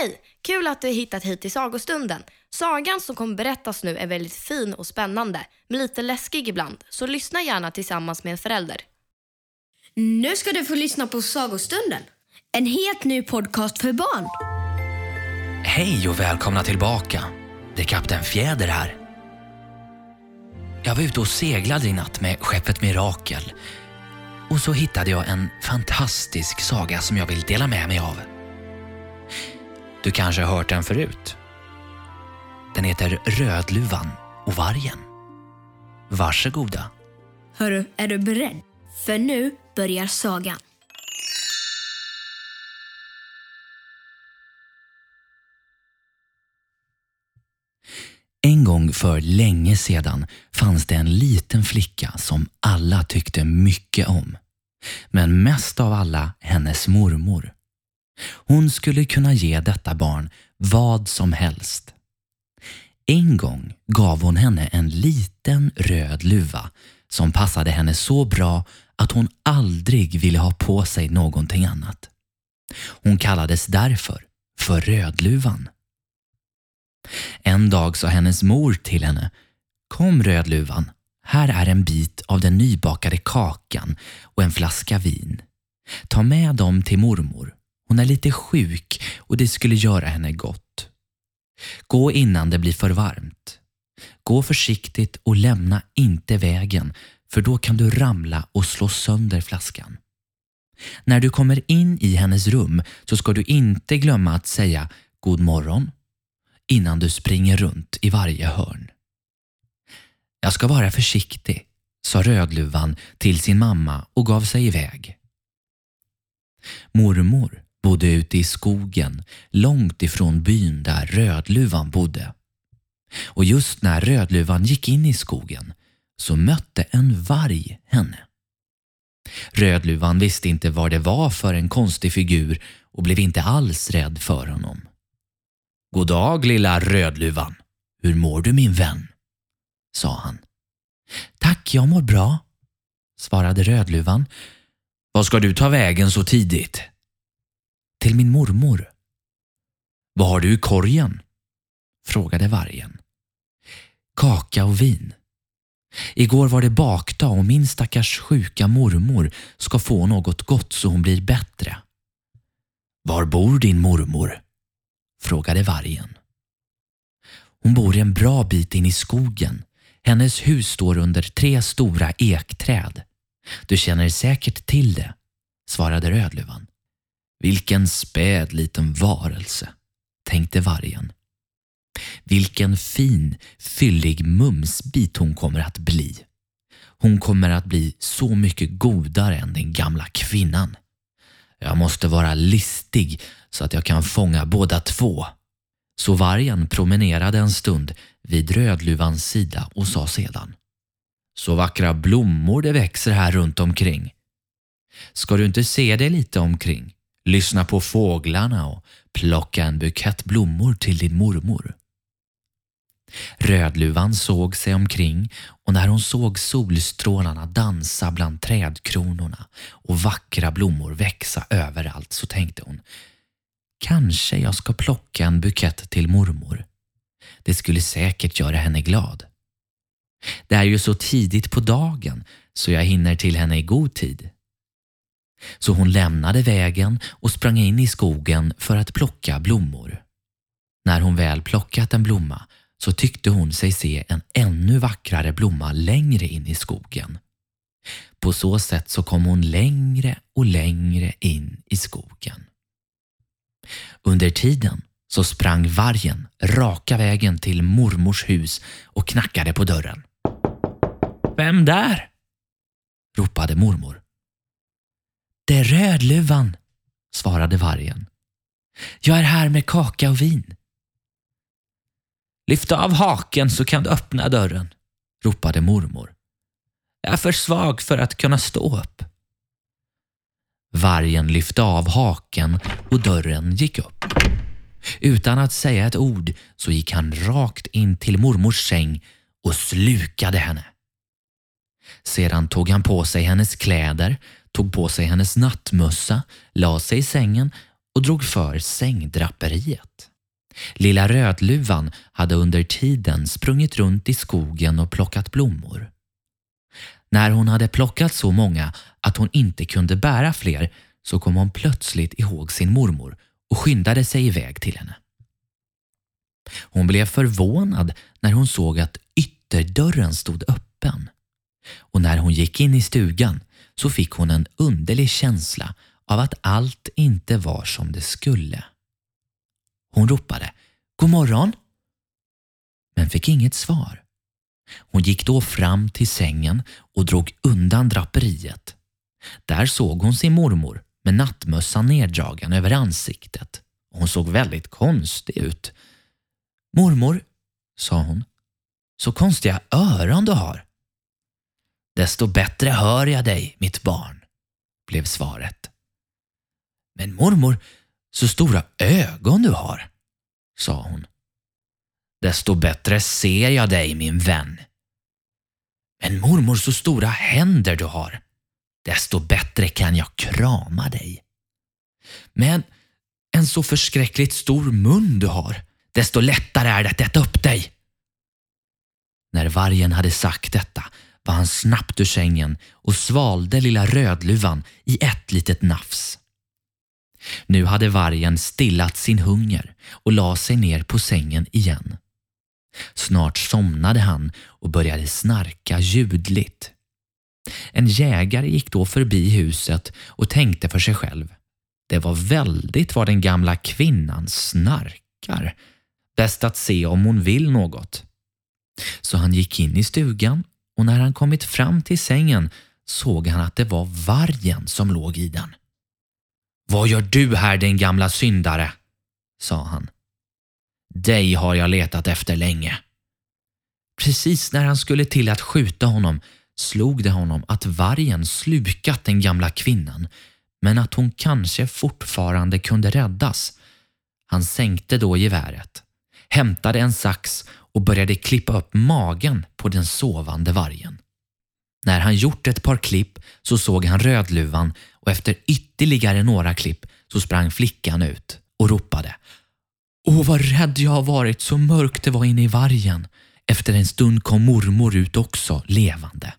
Hej! Kul att du hittat hit till sagostunden. Sagan som kommer berättas nu är väldigt fin och spännande, men lite läskig ibland. Så lyssna gärna tillsammans med en förälder. Nu ska du få lyssna på Sagostunden. En helt ny podcast för barn. Hej och välkomna tillbaka. Det är kapten Fjäder här. Jag var ute och seglade i natt med skeppet Mirakel. Och så hittade jag en fantastisk saga som jag vill dela med mig av. Du kanske har hört den förut? Den heter Rödluvan och vargen. Varsågoda. Hörru, är du beredd? För nu börjar sagan. En gång för länge sedan fanns det en liten flicka som alla tyckte mycket om. Men mest av alla hennes mormor. Hon skulle kunna ge detta barn vad som helst. En gång gav hon henne en liten röd luva som passade henne så bra att hon aldrig ville ha på sig någonting annat. Hon kallades därför för Rödluvan. En dag sa hennes mor till henne Kom Rödluvan, här är en bit av den nybakade kakan och en flaska vin. Ta med dem till mormor. Hon är lite sjuk och det skulle göra henne gott. Gå innan det blir för varmt. Gå försiktigt och lämna inte vägen för då kan du ramla och slå sönder flaskan. När du kommer in i hennes rum så ska du inte glömma att säga God morgon innan du springer runt i varje hörn. Jag ska vara försiktig, sa Rödluvan till sin mamma och gav sig iväg. Mormor bodde ute i skogen långt ifrån byn där Rödluvan bodde. Och just när Rödluvan gick in i skogen så mötte en varg henne. Rödluvan visste inte vad det var för en konstig figur och blev inte alls rädd för honom. God dag lilla Rödluvan. Hur mår du min vän? sa han. Tack, jag mår bra, svarade Rödluvan. Vad ska du ta vägen så tidigt? Till min mormor. Vad har du i korgen? frågade vargen. Kaka och vin. Igår var det bakdag och min stackars sjuka mormor ska få något gott så hon blir bättre. Var bor din mormor? frågade vargen. Hon bor en bra bit in i skogen. Hennes hus står under tre stora ekträd. Du känner säkert till det, svarade Rödluvan. Vilken späd liten varelse, tänkte vargen. Vilken fin, fyllig mumsbit hon kommer att bli. Hon kommer att bli så mycket godare än den gamla kvinnan. Jag måste vara listig så att jag kan fånga båda två. Så vargen promenerade en stund vid Rödluvans sida och sa sedan Så vackra blommor det växer här runt omkring. Ska du inte se dig lite omkring? Lyssna på fåglarna och plocka en bukett blommor till din mormor. Rödluvan såg sig omkring och när hon såg solstrålarna dansa bland trädkronorna och vackra blommor växa överallt så tänkte hon Kanske jag ska plocka en bukett till mormor. Det skulle säkert göra henne glad. Det är ju så tidigt på dagen så jag hinner till henne i god tid. Så hon lämnade vägen och sprang in i skogen för att plocka blommor. När hon väl plockat en blomma så tyckte hon sig se en ännu vackrare blomma längre in i skogen. På så sätt så kom hon längre och längre in i skogen. Under tiden så sprang vargen raka vägen till mormors hus och knackade på dörren. Vem där? ropade mormor. Det är Rödluvan, svarade vargen. Jag är här med kaka och vin. Lyft av haken så kan du öppna dörren, ropade mormor. Jag är för svag för att kunna stå upp. Vargen lyfte av haken och dörren gick upp. Utan att säga ett ord så gick han rakt in till mormors säng och slukade henne. Sedan tog han på sig hennes kläder, tog på sig hennes nattmössa, la sig i sängen och drog för sängdraperiet. Lilla Rödluvan hade under tiden sprungit runt i skogen och plockat blommor. När hon hade plockat så många att hon inte kunde bära fler så kom hon plötsligt ihåg sin mormor och skyndade sig iväg till henne. Hon blev förvånad när hon såg att ytterdörren stod öppen. Och när hon gick in i stugan så fick hon en underlig känsla av att allt inte var som det skulle. Hon ropade God morgon! Men fick inget svar. Hon gick då fram till sängen och drog undan draperiet. Där såg hon sin mormor med nattmössan neddragen över ansiktet. Hon såg väldigt konstig ut. Mormor, sa hon, så konstiga öron du har. Desto bättre hör jag dig, mitt barn, blev svaret. Men mormor, så stora ögon du har, sa hon. Desto bättre ser jag dig, min vän. Men mormor, så stora händer du har. Desto bättre kan jag krama dig. Men en så förskräckligt stor mun du har. Desto lättare är det att äta upp dig. När vargen hade sagt detta var han snabbt ur sängen och svalde lilla Rödluvan i ett litet nafs. Nu hade vargen stillat sin hunger och la sig ner på sängen igen. Snart somnade han och började snarka ljudligt. En jägare gick då förbi huset och tänkte för sig själv. Det var väldigt vad den gamla kvinnan snarkar. Bäst att se om hon vill något. Så han gick in i stugan och när han kommit fram till sängen såg han att det var vargen som låg i den. Vad gör du här din gamla syndare? sa han. Dig har jag letat efter länge. Precis när han skulle till att skjuta honom slog det honom att vargen slukat den gamla kvinnan men att hon kanske fortfarande kunde räddas. Han sänkte då geväret, hämtade en sax och började klippa upp magen på den sovande vargen. När han gjort ett par klipp så såg han Rödluvan och efter ytterligare några klipp så sprang flickan ut och ropade Åh, vad rädd jag har varit, så mörkt det var inne i vargen. Efter en stund kom mormor ut också, levande.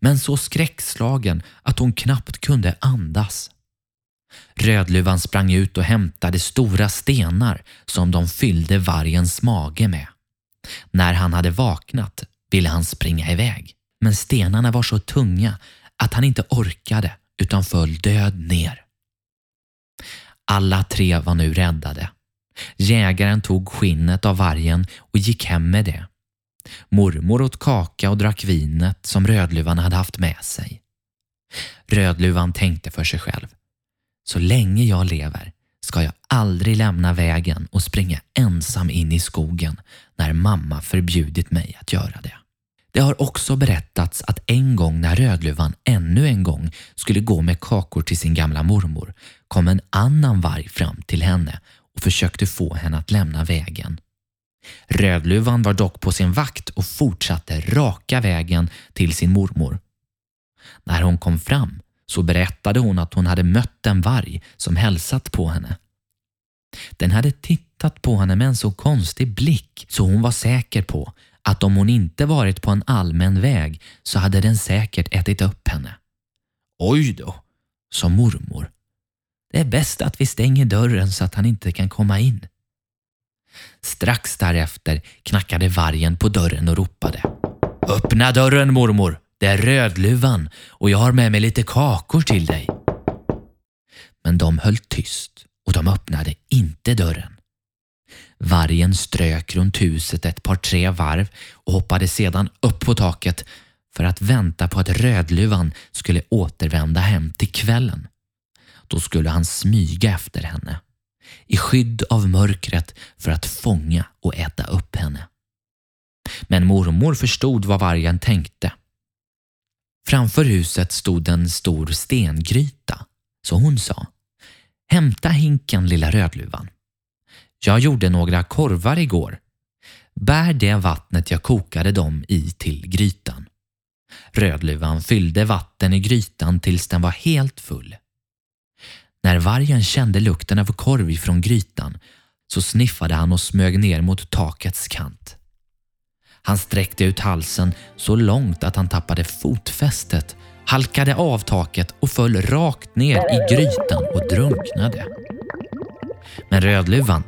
Men så skräckslagen att hon knappt kunde andas. Rödluvan sprang ut och hämtade stora stenar som de fyllde vargens mage med. När han hade vaknat ville han springa iväg, men stenarna var så tunga att han inte orkade utan föll död ner. Alla tre var nu räddade. Jägaren tog skinnet av vargen och gick hem med det. Mormor åt kaka och drack vinet som Rödluvan hade haft med sig. Rödluvan tänkte för sig själv. Så länge jag lever ska jag aldrig lämna vägen och springa ensam in i skogen när mamma förbjudit mig att göra det. Det har också berättats att en gång när Rödluvan ännu en gång skulle gå med kakor till sin gamla mormor kom en annan varg fram till henne och försökte få henne att lämna vägen. Rödluvan var dock på sin vakt och fortsatte raka vägen till sin mormor. När hon kom fram så berättade hon att hon hade mött en varg som hälsat på henne. Den hade tittat på henne med en så konstig blick så hon var säker på att om hon inte varit på en allmän väg så hade den säkert ätit upp henne. Oj då, sa mormor. Det är bäst att vi stänger dörren så att han inte kan komma in. Strax därefter knackade vargen på dörren och ropade. Öppna dörren mormor, det är Rödluvan och jag har med mig lite kakor till dig. Men de höll tyst och de öppnade inte dörren. Vargen strök runt huset ett par tre varv och hoppade sedan upp på taket för att vänta på att Rödluvan skulle återvända hem till kvällen. Då skulle han smyga efter henne i skydd av mörkret för att fånga och äta upp henne. Men mormor förstod vad vargen tänkte. Framför huset stod en stor stengryta, så hon sa Hämta hinken lilla Rödluvan. Jag gjorde några korvar igår. Bär det vattnet jag kokade dem i till grytan. Rödluvan fyllde vatten i grytan tills den var helt full. När vargen kände lukten av korv ifrån grytan så sniffade han och smög ner mot takets kant. Han sträckte ut halsen så långt att han tappade fotfästet, halkade av taket och föll rakt ner i grytan och drunknade. Men Rödluvan,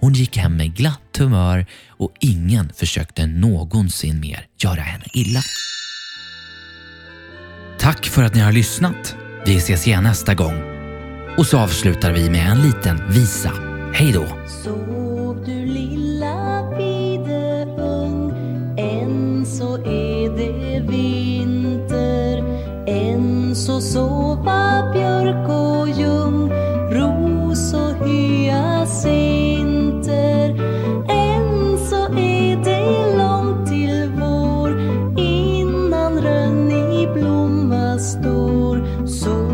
hon gick hem med glatt humör och ingen försökte någonsin mer göra henne illa. Tack för att ni har lyssnat. Vi ses igen nästa gång. Och så avslutar vi med en liten visa. Hej då! Så sova björk och ljung, ros och hyacinter. Än så är det långt till vår innan rönn i blomma står. Så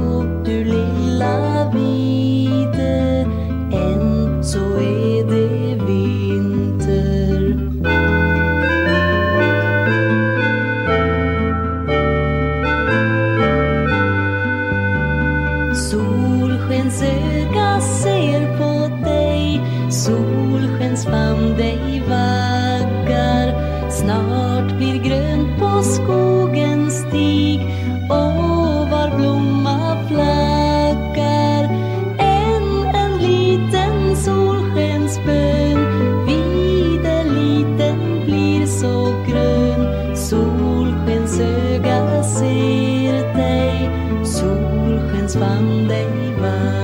Vande Mataram.